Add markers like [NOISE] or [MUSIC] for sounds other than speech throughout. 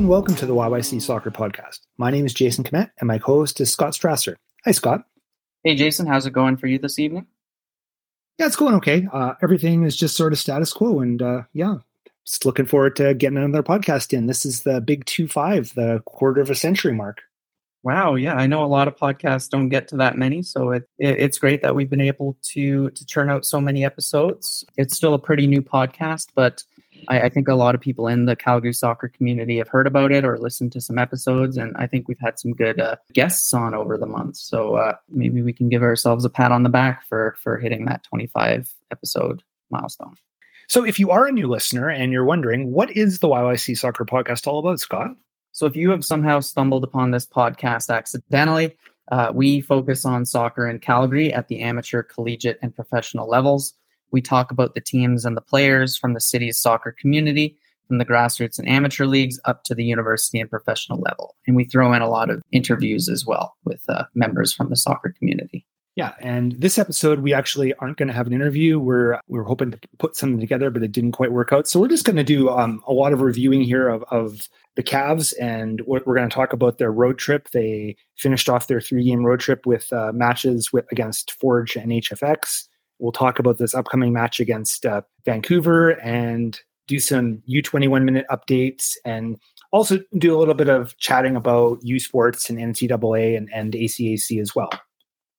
and welcome to the YYC Soccer Podcast. My name is Jason Kmet, and my co-host is Scott Strasser. Hi, Scott. Hey, Jason. How's it going for you this evening? Yeah, it's going okay. Uh, everything is just sort of status quo, and uh, yeah, just looking forward to getting another podcast in. This is the big two five, the quarter of a century mark. Wow, yeah, I know a lot of podcasts don't get to that many, so it, it, it's great that we've been able to to churn out so many episodes. It's still a pretty new podcast, but I, I, think a lot of people in the Calgary soccer community have heard about it or listened to some episodes, and I think we've had some good uh, guests on over the months. So uh, maybe we can give ourselves a pat on the back for for hitting that 25 episode milestone. So, if you are a new listener and you're wondering what is the YYC Soccer Podcast all about, Scott? So if you have somehow stumbled upon this podcast accidentally, uh, we focus on soccer in Calgary at the amateur, collegiate, and professional levels. We talk about the teams and the players from the city's soccer community, from the grassroots and amateur leagues up to the university and professional level. And we throw in a lot of interviews as well with uh, members from the soccer community. Yeah, and this episode we actually aren't going to have an interview. We're we're hoping to put something together, but it didn't quite work out. So we're just going to do um, a lot of reviewing here of, of the Cavs, and we're, we're going to talk about their road trip. They finished off their three game road trip with uh, matches with against Forge and HFX. We'll talk about this upcoming match against uh, Vancouver and do some U21 minute updates and also do a little bit of chatting about U Sports and NCAA and, and ACAC as well.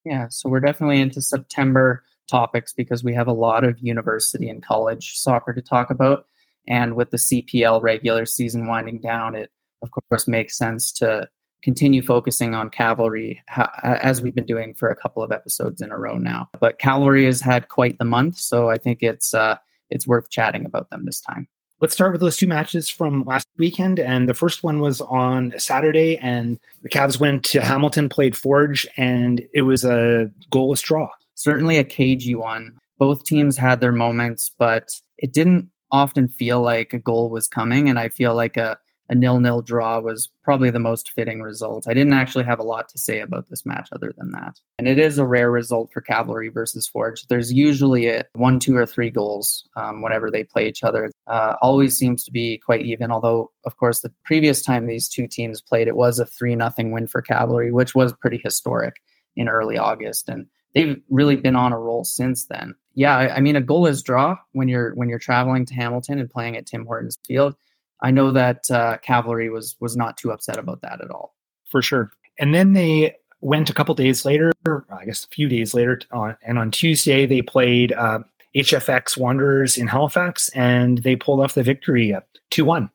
Yeah, so we're definitely into September topics because we have a lot of university and college soccer to talk about. And with the CPL regular season winding down, it of course makes sense to continue focusing on cavalry as we've been doing for a couple of episodes in a row now. But cavalry has had quite the month, so I think it's uh, it's worth chatting about them this time. Let's start with those two matches from last weekend. And the first one was on Saturday, and the Cavs went to Hamilton, played Forge, and it was a goalless draw. Certainly a cagey one. Both teams had their moments, but it didn't often feel like a goal was coming, and I feel like a a nil-nil draw was probably the most fitting result. I didn't actually have a lot to say about this match other than that. And it is a rare result for Cavalry versus Forge. There's usually a one, two, or three goals um, whenever they play each other. Uh, always seems to be quite even. Although, of course, the previous time these two teams played, it was a three nothing win for Cavalry, which was pretty historic in early August. And they've really been on a roll since then yeah, I, I mean, a goal is draw when you're when you're traveling to Hamilton and playing at Tim Hortons Field. I know that uh, Cavalry was was not too upset about that at all. For sure. And then they went a couple days later, I guess a few days later, on, and on Tuesday they played uh, HFX Wanderers in Halifax, and they pulled off the victory, two one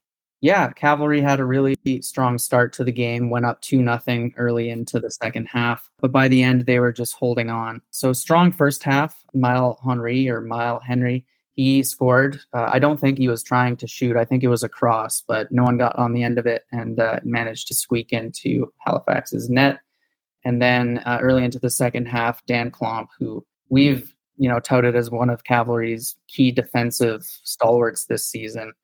yeah, Cavalry had a really strong start to the game, went up 2 nothing early into the second half, but by the end they were just holding on. So strong first half, Maël Henry or Maël Henry, he scored. Uh, I don't think he was trying to shoot. I think it was a cross, but no one got on the end of it and uh, managed to squeak into Halifax's net. And then uh, early into the second half, Dan Klomp, who we've you know touted as one of Cavalry's key defensive stalwarts this season,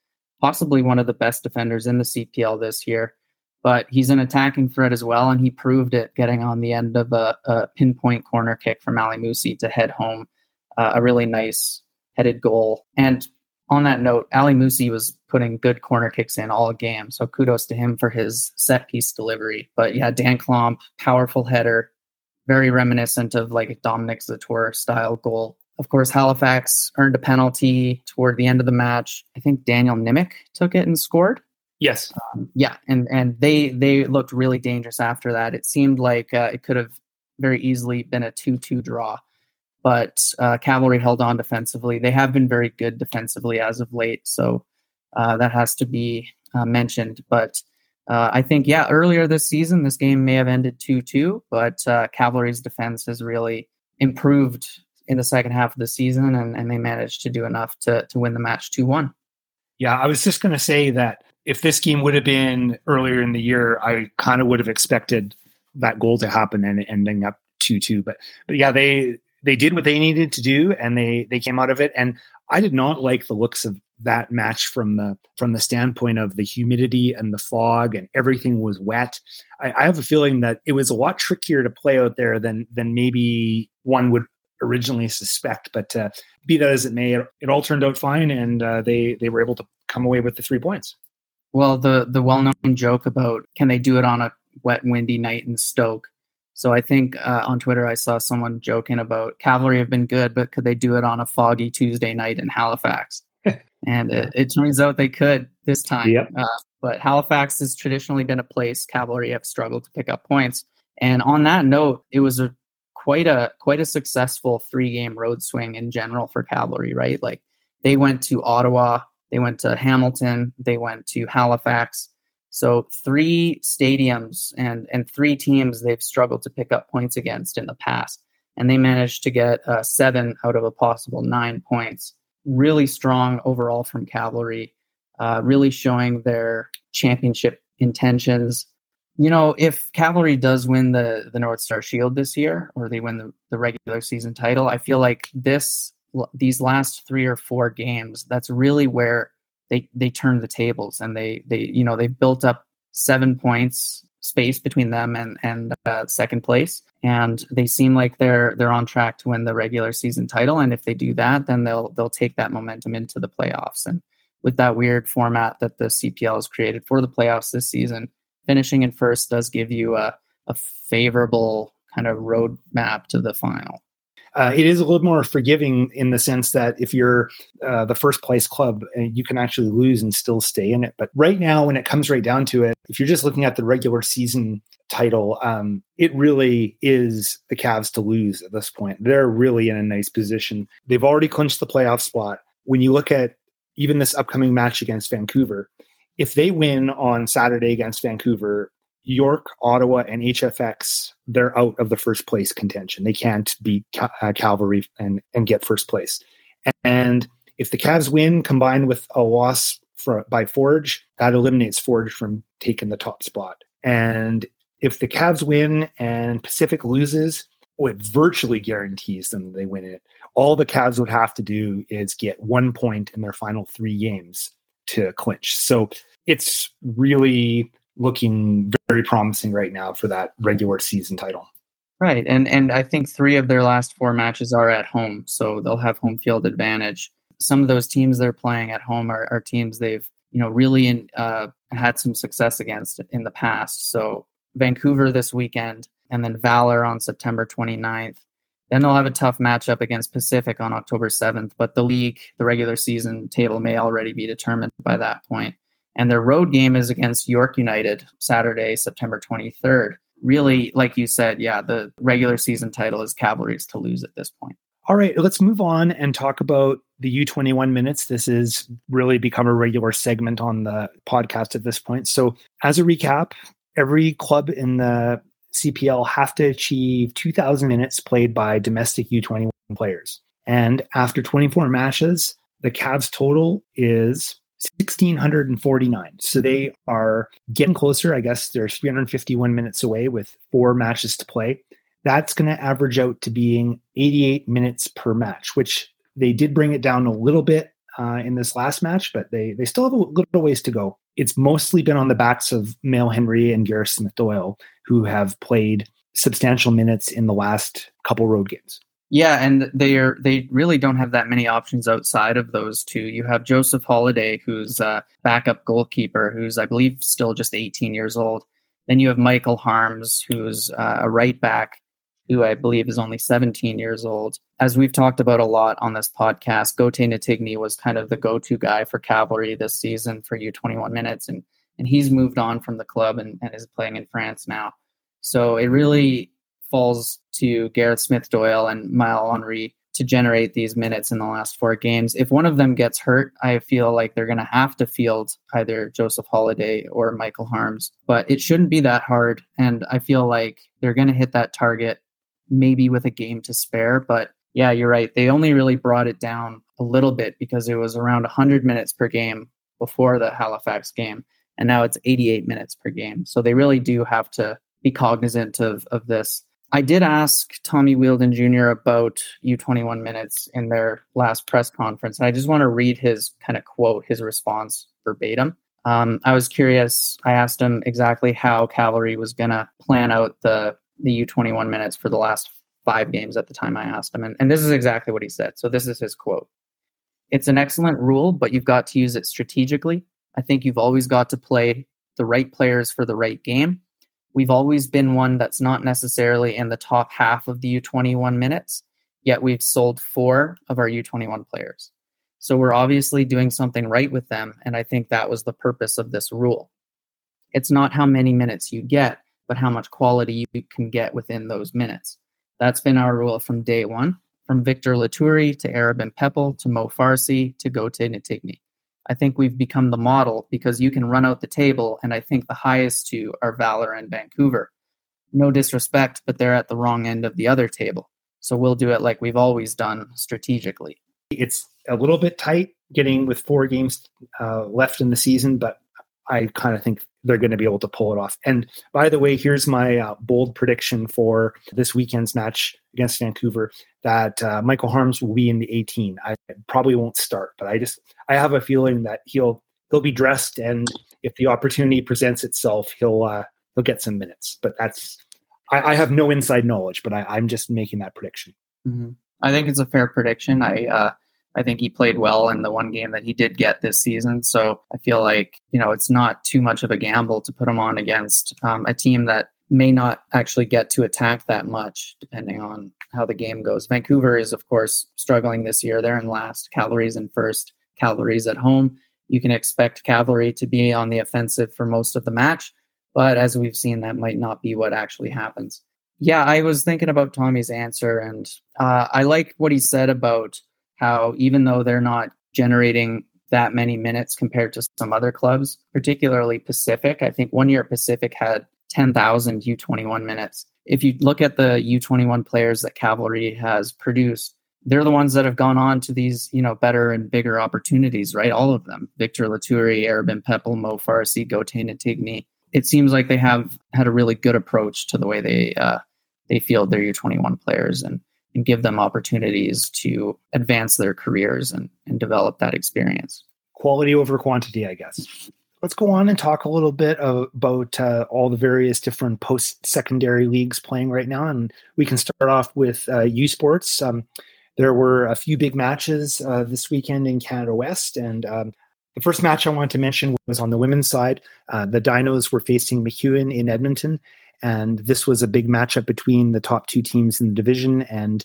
possibly one of the best defenders in the CPL this year. But he's an attacking threat as well, and he proved it getting on the end of a, a pinpoint corner kick from Ali Musse to head home uh, a really nice headed goal. And on that note, Ali Musse was putting good corner kicks in all game, so kudos to him for his set piece delivery. But yeah, Dan Klomp, powerful header, very reminiscent of like Dominic Zator style goal of course, Halifax earned a penalty toward the end of the match. I think Daniel Nimick took it and scored. Yes. Um, yeah, and and they they looked really dangerous after that. It seemed like uh, it could have very easily been a two-two draw, but uh, Cavalry held on defensively. They have been very good defensively as of late, so uh, that has to be uh, mentioned. But uh, I think yeah, earlier this season, this game may have ended two-two, but uh, Cavalry's defense has really improved in the second half of the season, and, and they managed to do enough to to win the match two one. Yeah, I was just going to say that if this game would have been earlier in the year, I kind of would have expected that goal to happen and ending up two two. But but yeah, they they did what they needed to do, and they they came out of it. And I did not like the looks of that match from the from the standpoint of the humidity and the fog and everything was wet. I, I have a feeling that it was a lot trickier to play out there than than maybe one would originally suspect. But uh, be that as it may, it, it all turned out fine, and uh, they they were able to come away with the three points. Well, the the well known joke about can they do it on a wet, windy night in Stoke? So I think uh, on Twitter I saw someone joking about Cavalry have been good, but could they do it on a foggy Tuesday night in Halifax? [LAUGHS] and it, it, turns out they could this time. Yep. Uh, but Halifax has traditionally been a place Cavalry have struggled to pick up points. And on that note, it was a quite a quite a successful three game road swing in general for Cavalry. Right, like they went to Ottawa, they went to Hamilton, they went to Halifax. So three stadiums and and three teams they've struggled to pick up points against in the past, and they managed to get uh, seven out of a possible nine points. Really strong overall from Cavalry, uh, really showing their championship intentions. You know, if Cavalry does win the the North Star Shield this year, or they win the, the regular season title, I feel like this these last three or four games, that's really where they they turned the tables and they they you know they built up seven points space between them and and uh, second place. And they seem like they're they're on track to win the regular season title. And if they do that then they'll they'll take that momentum into the playoffs. And with that weird format that the CPL has created for the playoffs this season finishing in first does give you a, a favorable kind of roadmap to the final uh, it is a little more forgiving in the sense that if you're uh, the first place club, uh, you can actually lose and still stay in it. But right now, when it comes right down to it, if you're just looking at the regular season title, um, it really is the Cavs to lose at this point. They're really in a nice position. They've already clinched the playoff spot. When you look at even this upcoming match against Vancouver, if they win on Saturday against Vancouver, York, Ottawa, and HFX, they're out of the first place contention. They can't beat uh, Cavalry and, and get first place. And if the Cavs win combined with a loss for, by Forge, that eliminates Forge from taking the top spot. And if the Cavs win and Pacific loses, oh, it virtually guarantees them they win it. All the Cavs would have to do is get one point in their final three games to clinch. So it's really looking very promising right now for that regular season title. Right, and and I think three of their last four matches are at home, so they'll have home field advantage. Some of those teams they're playing at home are, are teams they've you know really in, uh, had some success against in the past. So Vancouver this weekend, and then Valor on September 29th. Then they'll have a tough matchup against Pacific on October 7th, but the league, the regular season table may already be determined by that point. And their road game is against York United Saturday, September 23rd. Really, like you said, yeah, the regular season title is Cavalry's to lose at this point. All right, let's move on and talk about the U21 minutes. This has really become a regular segment on the podcast at this point. So, as a recap, every club in the CPL have to achieve 2,000 minutes played by domestic U21 players. And after 24 matches, the Cavs total is 1649. So they are getting closer. I guess they're 351 minutes away with four matches to play. That's going to average out to being 88 minutes per match, which they did bring it down a little bit uh, in this last match, but they they still have a little ways to go. It's mostly been on the backs of Maël Henry and Gareth Smith Doyle, who have played substantial minutes in the last couple road games. Yeah, and they are they really don't have that many options outside of those two. You have Joseph Holiday, who's a backup goalkeeper, who's I believe still just 18 years old. Then you have Michael Harms, who's uh, a right back, who I believe is only 17 years old. As we've talked about a lot on this podcast, Goteh Ntignee was kind of the go-to guy for Cavalry this season for U21 minutes, and and he's moved on from the club and, and is playing in France now. So it really falls to Gareth Smith Doyle and Maël Henry to generate these minutes in the last four games. If one of them gets hurt, I feel like they're going to have to field either Joseph Holiday or Michael Harms, but it shouldn't be that hard. And I feel like they're going to hit that target maybe with a game to spare. But yeah, you're right. They only really brought it down a little bit because it was around 100 minutes per game before the Halifax game. And now it's 88 minutes per game. So they really do have to be cognizant of, of this I did ask Tommy Wheeldon Jr. about U21 minutes in their last press conference. And I just want to read his kind of quote, his response verbatim. Um, I was curious. I asked him exactly how Cavalry was going to plan out the, the U21 minutes for the last five games at the time I asked him. And, and this is exactly what he said. So this is his quote It's an excellent rule, but you've got to use it strategically. I think you've always got to play the right players for the right game. We've always been one that's not necessarily in the top half of the U21 minutes, yet we've sold four of our U21 players. So we're obviously doing something right with them. And I think that was the purpose of this rule. It's not how many minutes you get, but how much quality you can get within those minutes. That's been our rule from day one, from Victor Loturi to Aribim Pepple to Mo Farsi to Goteh Ntignee. I think we've become the model because you can run out the table, and I think the highest two are Valor and Vancouver. No disrespect, but they're at the wrong end of the other table. So we'll do it like we've always done strategically. It's a little bit tight getting with four games uh, left in the season, but I kind of think they're going to be able to pull it off. And by the way, here's my uh, bold prediction for this weekend's match against Vancouver that uh, Michael Harms will be in the 18. I probably won't start, but I just I have a feeling that he'll he'll be dressed, and if the opportunity presents itself, he'll uh, he'll get some minutes. But that's I, I have no inside knowledge, but I, am just making that prediction. Mm-hmm. I think it's a fair prediction. I uh, I think he played well in the one game that he did get this season. So I feel like, you know, it's not too much of a gamble to put him on against um, a team that may not actually get to attack that much, depending on how the game goes. Vancouver is, of course, struggling this year. They're in last, Cavalry's in first, Cavalry's at home. You can expect Cavalry to be on the offensive for most of the match. But as we've seen, that might not be what actually happens. Yeah, I was thinking about Tommy's answer, and uh, I like what he said about how even though they're not generating that many minutes compared to some other clubs, particularly Pacific, I think one year Pacific had 10,000 U21 minutes. If you look at the U21 players that Cavalry has produced, they're the ones that have gone on to these, you know, better and bigger opportunities, right? All of them. Victor Loturi, Aribim Pepple, Mo Farsi, Goteh Ntignee. It seems like they have had a really good approach to the way they uh, they field their U21 players. And and give them opportunities to advance their careers and, and develop that experience. Quality over quantity, I guess. Let's go on and talk a little bit about uh, all the various different post secondary leagues playing right now. And we can start off with uh, U Sports. Um, there were a few big matches uh, this weekend in Canada West. And um, the first match I wanted to mention was on the women's side. Uh, the Dinos were facing MacEwan in Edmonton, and this was a big matchup between the top two teams in the division. And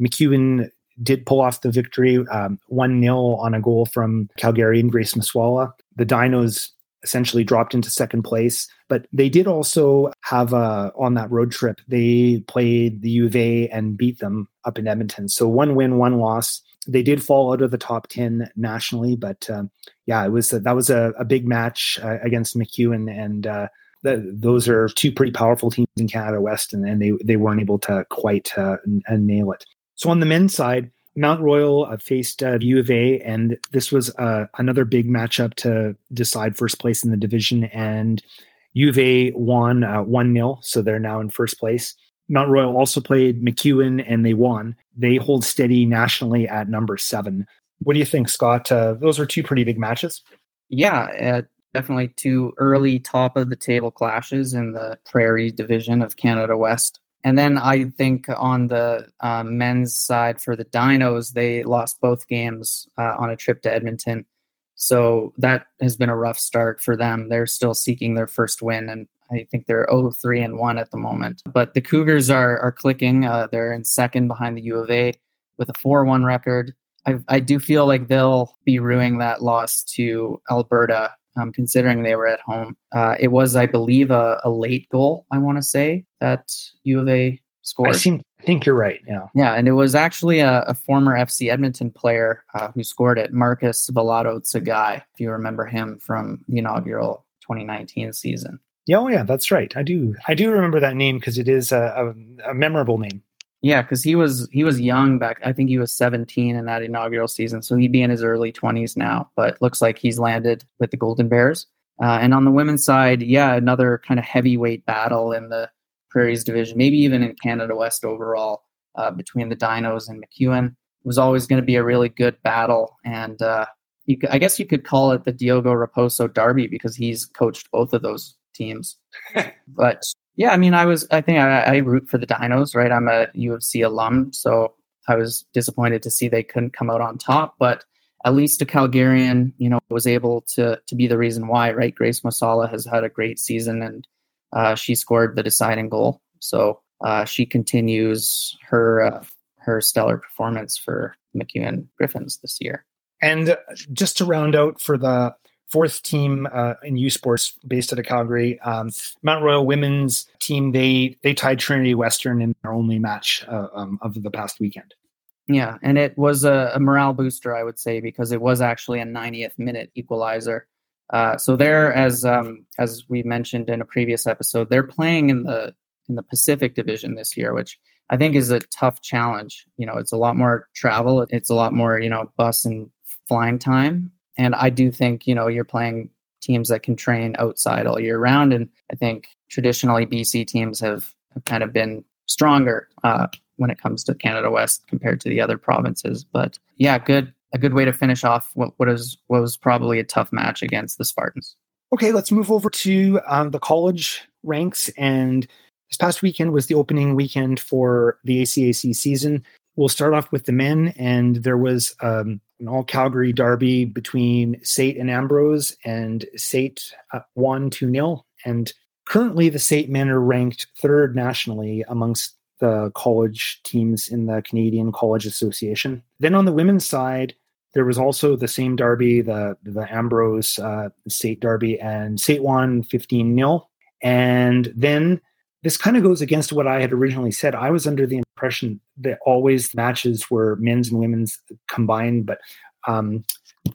MacEwan did pull off the victory, um, 1 um, 0 on a goal from Calgarian Grace Maswala. The Dinos essentially dropped into second place, but they did also have a, on that road trip, they played the U of A and beat them up in Edmonton. So one win, one loss. They did fall out of the top 10 nationally, but um, yeah, it was a, that was a, a big match uh, against MacEwan and uh, those are two pretty powerful teams in Canada West, and, and they they weren't able to quite uh, n- nail it. So on the men's side, Mount Royal uh, faced uh, U of A, and this was uh, another big matchup to decide first place in the division. And U of A won uh, one 0 so they're now in first place. Mount Royal also played MacEwan, and they won. They hold steady nationally at number seven. What do you think, Scott? Uh, those are two pretty big matches. Yeah, definitely two early top of the table clashes in the Prairie division of Canada West. And then I think on the uh, men's side for the Dinos, they lost both games uh, on a trip to Edmonton. So that has been a rough start for them. They're still seeking their first win, and I think they're 0-3 and 1 at the moment. But the Cougars are are clicking. Uh, they're in second behind the U of A with a 4-1 record. I, I do feel like they'll be ruining that loss to Alberta um, considering they were at home. Uh, it was, I believe, a, a late goal, I want to say, that U of A scored. I, seem, I think you're right. Yeah. Yeah. And it was actually a, a former FC Edmonton player uh, who scored it, Marcus Velado-Tsegaye, if you remember him from the inaugural 2019 season. Yeah, oh yeah, that's right. I do. I do remember that name because it is a, a, a memorable name. Yeah, because he was he was young back. I think he was 17 in that inaugural season, so he'd be in his early 20s now. But looks like he's landed with the Golden Bears. Uh, and on the women's side, yeah, another kind of heavyweight battle in the Prairies division, maybe even in Canada West overall, uh, between the Dinos and MacEwan. It was always going to be a really good battle, and uh, you, I guess you could call it the Diogo Raposo Derby because he's coached both of those teams. [LAUGHS] but yeah, I mean, I was, I think I, I root for the Dinos, right? I'm a U of C alum, so I was disappointed to see they couldn't come out on top. But at least a Calgarian, you know, was able to to be the reason why, right? Grace Masala has had a great season and uh, she scored the deciding goal. So uh, she continues her uh, her stellar performance for MacEwan Griffins this year. And just to round out for the fourth team uh, in U Sports based out of Calgary, um, Mount Royal women's team they they tied Trinity Western in their only match uh, um, of the past weekend. Yeah, and it was a, a, morale booster, I would say, because it was actually a 90th minute equalizer. Uh, so there, as um, as we mentioned in a previous episode, they're playing in the in the Pacific Division this year, which I think is a tough challenge. You know, it's a lot more travel, it's a lot more you know bus and flying time, and I do think you know you're playing teams that can train outside all year round, and I think traditionally BC teams have, have kind of been stronger uh, when it comes to Canada West compared to the other provinces. But yeah, good a good way to finish off what, what is what was probably a tough match against the Spartans. Okay, let's move over to um, the college ranks. And this past weekend was the opening weekend for the ACAC season. We'll start off with the men, and there was um, an all Calgary derby between SAIT and Ambrose, and SAIT uh, won 2 0. And currently, the SAIT men are ranked third nationally amongst the college teams in the Canadian College Association. Then on the women's side, there was also the same derby, the the Ambrose uh, SAIT derby, and SAIT won 15 0. And then this kind of goes against what I had originally said. I was under the impression that always matches were men's and women's combined, but um,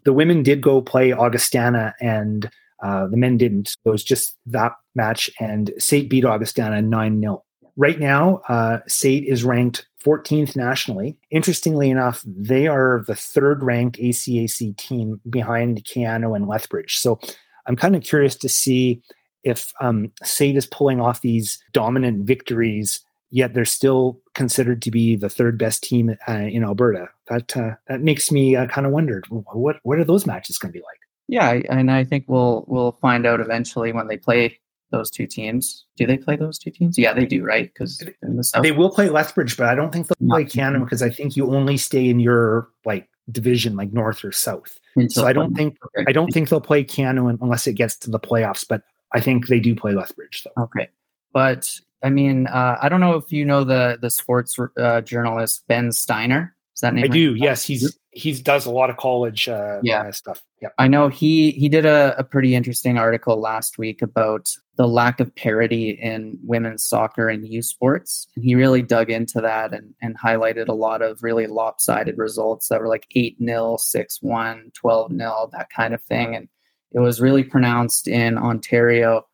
the women did go play Augustana and uh, the men didn't. It was just that match, and SAIT beat Augustana 9 0. Right now, uh, SAIT is ranked 14th nationally. Interestingly enough, they are the third ranked ACAC team behind Keyano and Lethbridge. So I'm kind of curious to see if um, SAIT is pulling off these dominant victories, yet they're still considered to be the third best team uh, in Alberta. That uh, that makes me uh, kind of wonder what what are those matches going to be like? Yeah, and I think we'll we'll find out eventually when they play those two teams. Do they play those two teams? Yeah, they do, right? Because the they will play Lethbridge, but I don't think they'll play Keyano because I think you only stay in your like division, like north or south. Until so I don't think okay. I don't think they'll play Keyano unless it gets to the playoffs. But I think they do play Lethbridge. Though. Okay, but I mean, uh, I don't know if you know the the sports uh, journalist Ben Steiner. Is that name? I right? do. Yes, he's he does a lot of college uh, yeah. stuff. Yeah, I know he he did a, a pretty interesting article last week about the lack of parity in women's soccer and youth sports, and he really dug into that and and highlighted a lot of really lopsided results that were like eight 0 six one, 12 0 that kind of thing, and it was really pronounced in Ontario.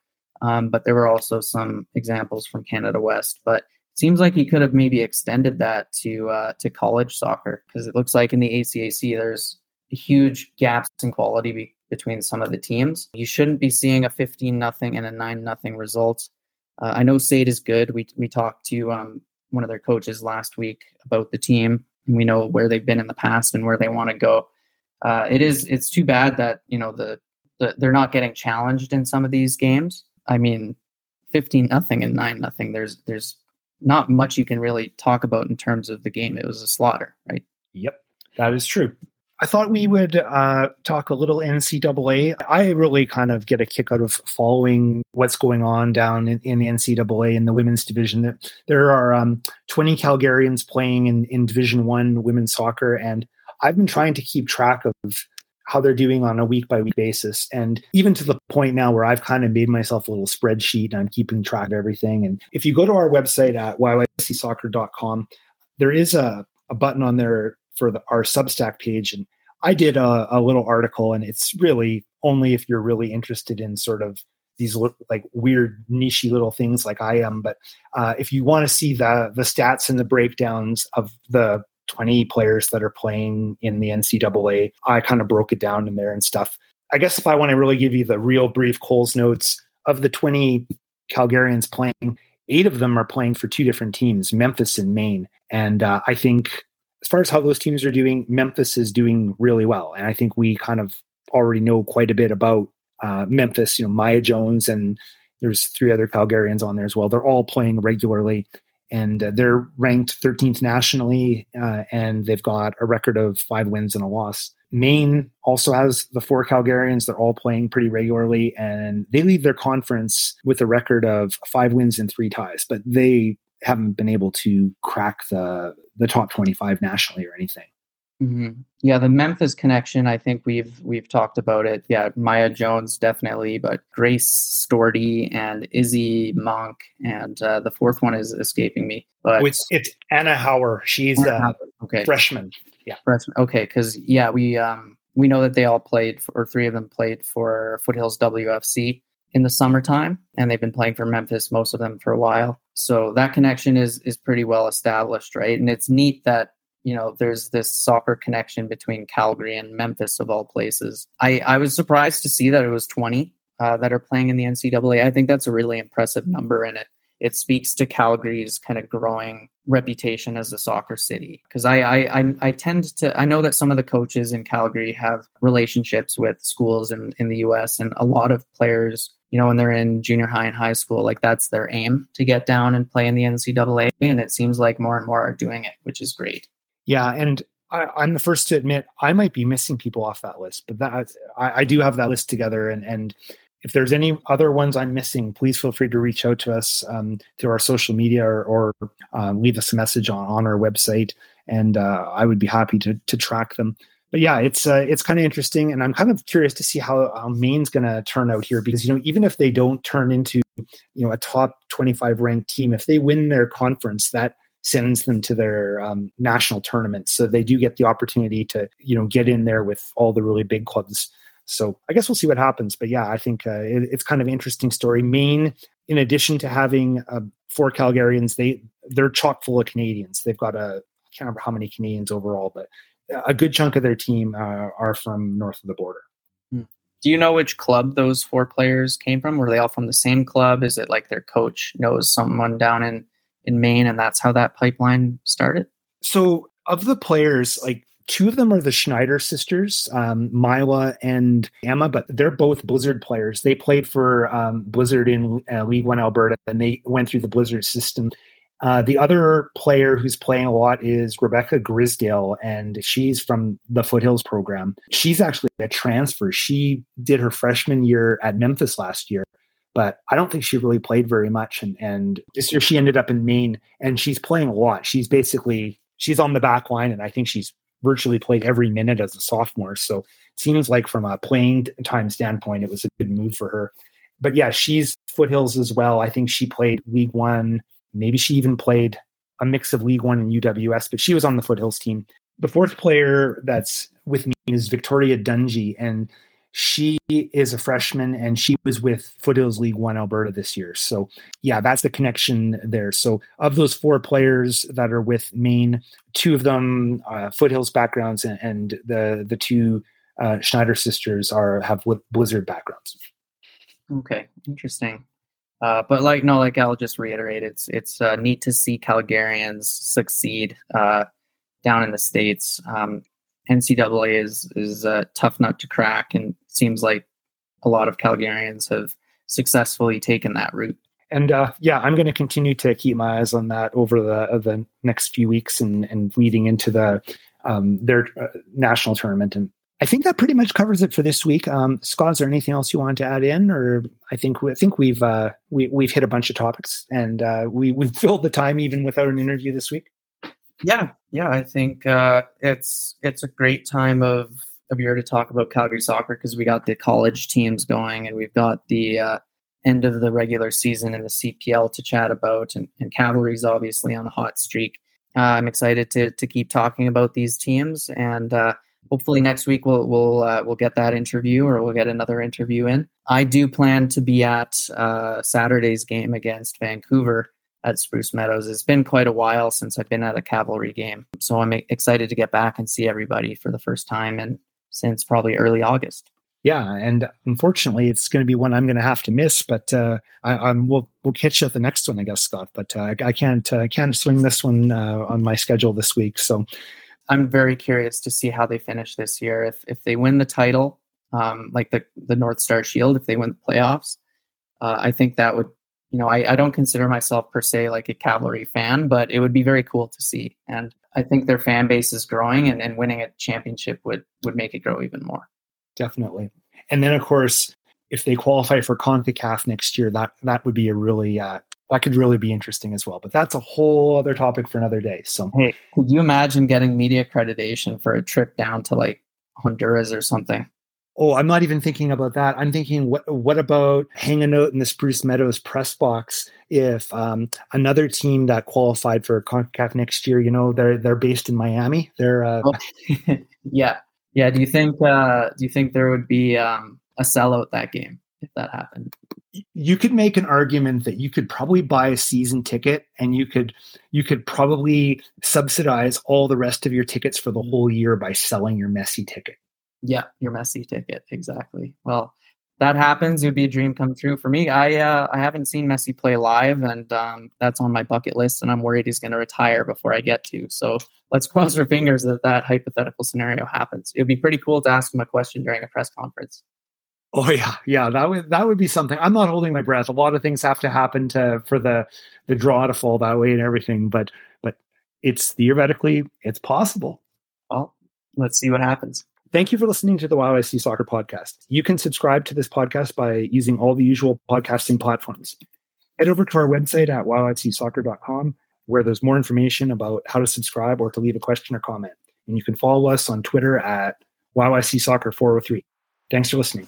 Um, but there were also some examples from Canada West, but seems like he could have maybe extended that to uh, to college soccer because it looks like in the ACAC there's huge gaps in quality be- between some of the teams. You shouldn't be seeing a 15 nothing and a 9 nothing result. Uh, I know SAIT is good. We we talked to um, one of their coaches last week about the team, and we know where they've been in the past and where they want to go. Uh, it is it's too bad that you know the, the they're not getting challenged in some of these games. I mean, 15 nothing and 9 nothing. There's there's not much you can really talk about in terms of the game. It was a slaughter, right? Yep, that is true. I thought we would uh, talk a little NCAA. I really kind of get a kick out of following what's going on down in, in NCAA in the women's division. There are um, 20 Calgarians playing in, in Division One women's soccer, and I've been trying to keep track of how they're doing on a week by week basis. And even to the point now where I've kind of made myself a little spreadsheet and I'm keeping track of everything. And if you go to our website at yycsoccer.com, there is a, a button on there for the, our Substack page. And I did a, a little article, and it's really only if you're really interested in sort of these like weird nichey little things like I am. But uh, if you want to see the the stats and the breakdowns of the 20 players that are playing in the NCAA. I kind of broke it down in there and stuff. I guess if I want to really give you the real brief Coles notes of the 20 Calgarians playing, eight of them are playing for two different teams, Memphis and Maine. And uh, I think as far as how those teams are doing, Memphis is doing really well. And I think we kind of already know quite a bit about uh, Memphis, you know, Maya Jones and there's three other Calgarians on there as well. They're all playing regularly and uh, they're ranked 13th nationally, uh, and they've got a record of five wins and a loss. Maine also has the four Calgarians. They're all playing pretty regularly, and they leave their conference with a record of five wins and three ties. But they haven't been able to crack the the top twenty five nationally or anything. Mm-hmm. Yeah, the Memphis connection. I think we've we've talked about it. Yeah, Maya Jones definitely, but Grace Storty and Izzy Monk, and uh, the fourth one is escaping me. But it's, it's Anna Hauer. She's a okay. freshman. Yeah, freshman. Okay, because yeah, we um we know that they all played, for, or three of them played for Foothills WFC in the summertime, and they've been playing for Memphis, most of them for a while. So that connection is is pretty well established, right? And it's neat that you know there's this soccer connection between calgary and memphis of all places i i was surprised to see that it was 20 uh, that are playing in the ncaa i think that's a really impressive number and it it speaks to calgary's kind of growing reputation as a soccer city because I, I, I i tend to i know that some of the coaches in calgary have relationships with schools in in the us and a lot of players you know, when they're in junior high and high school, like that's their aim to get down and play in the NCAA. And it seems like more and more are doing it, which is great. Yeah, and I, am the first to admit I might be missing people off that list, but that I, I, do have that list together. And and if there's any other ones I'm missing, please feel free to reach out to us um, through our social media or, or um, leave us a message on, on our website, and uh, I would be happy to to track them. But yeah, it's uh, it's kind of interesting, and I'm kind of curious to see how, how Maine's going to turn out here because you know even if they don't turn into you know a top 25 ranked team, if they win their conference, that sends them to their um, national tournaments. So they do get the opportunity to, you know, get in there with all the really big clubs. So I guess we'll see what happens. But yeah, I think uh, it, it's kind of interesting story. Maine, in addition to having uh, four Calgarians, they they're chock full of Canadians. They've got a I can't remember how many Canadians overall, but a good chunk of their team uh, are from north of the border. Hmm. Do you know which club those four players came from? Were they all from the same club? Is it like their coach knows someone down in in Maine, and that's how that pipeline started. So, of the players, like two of them are the Schneider sisters, um, Mila and Emma, but they're both Blizzard players. They played for um, Blizzard in uh, League One Alberta, and they went through the Blizzard system. Uh, the other player who's playing a lot is Rebecca Grisdale, and she's from the Foothills program. She's actually a transfer. She did her freshman year at Memphis last year, but I don't think she really played very much. And and this year she ended up in Maine, and she's playing a lot. She's basically she's on the back line, and I think she's virtually played every minute as a sophomore. So it seems like from a playing time standpoint, it was a good move for her. But yeah, she's foothills as well. I think she played League One. Maybe she even played a mix of League One and UWS, but she was on the foothills team. The fourth player that's with me is Victoria Dungy, and she is a freshman and she was with Foothills League One Alberta this year. So, yeah, that's the connection there. So, of those four players that are with Maine, two of them uh, Foothills backgrounds, and, and, the the two uh, Schneider sisters are have Blizzard backgrounds. Okay, interesting. Uh, but like no, like I'll just reiterate, it's it's uh, neat to see Calgarians succeed uh, down in the states. Um, NCAA is is a tough nut to crack, and seems like a lot of Calgarians have successfully taken that route. And uh, yeah, I'm going to continue to keep my eyes on that over the uh, the next few weeks and and leading into the um, their uh, national tournament. And I think that pretty much covers it for this week. Um, Scott, is there anything else you want to add in, or I think I think we've uh, we we've hit a bunch of topics and uh, we we've filled the time even without an interview this week. Yeah, yeah, I think uh, it's it's a great time of of year to talk about Calgary soccer because we got the college teams going and we've got the uh, end of the regular season and the CPL to chat about, and, and Cavalry's obviously on a hot streak. Uh, I'm excited to to keep talking about these teams, and uh, hopefully next week we'll we'll uh, we'll get that interview or we'll get another interview in. I do plan to be at uh, Saturday's game against Vancouver at Spruce Meadows. It's been quite a while since I've been at a Cavalry game. So I'm excited to get back and see everybody for the first time and since probably early August. Yeah, and unfortunately, it's going to be one I'm going to have to miss. But uh, I, am we'll we'll catch you at the next one, I guess, Scott. But uh, I can't uh, can't swing this one uh, on my schedule this week. So I'm very curious to see how they finish this year. If if they win the title, um, like the the North Star Shield, if they win the playoffs, uh, I think that would you know, I, I don't consider myself per se like a Cavalry fan, but it would be very cool to see. And I think their fan base is growing and, and winning a championship would would make it grow even more. Definitely. And then of course, if they qualify for CONCACAF next year, that that would be a really uh, that could really be interesting as well. But that's a whole other topic for another day. So hey, could you imagine getting media accreditation for a trip down to like Honduras or something? Oh, I'm not even thinking about that. I'm thinking, what what about hang a note in the Spruce Meadows press box if um, another team that qualified for CONCACAF next year, you know, they're they're based in Miami. They're uh, oh, [LAUGHS] yeah, yeah. Do you think uh, do you think there would be um, a sellout that game if that happened? You could make an argument that you could probably buy a season ticket and you could you could probably subsidize all the rest of your tickets for the whole year by selling your Messi ticket. Yeah, your Messi ticket. Exactly. Well, that happens. It would be a dream come true for me. I uh, I haven't seen Messi play live, and um, that's on my bucket list. And I'm worried he's going to retire before I get to. So let's [LAUGHS] cross our fingers that that hypothetical scenario happens. It would be pretty cool to ask him a question during a press conference. Oh yeah, yeah. That would that would be something. I'm not holding my breath. A lot of things have to happen to for the the draw to fall that way and everything. But but it's theoretically it's possible. Well, let's see what happens. Thank you for listening to the YYC Soccer Podcast. You can subscribe to this podcast by using all the usual podcasting platforms. Head over to our website at yycsoccer.com, where there's more information about how to subscribe or to leave a question or comment. And you can follow us on Twitter at YYC Soccer 403. Thanks for listening.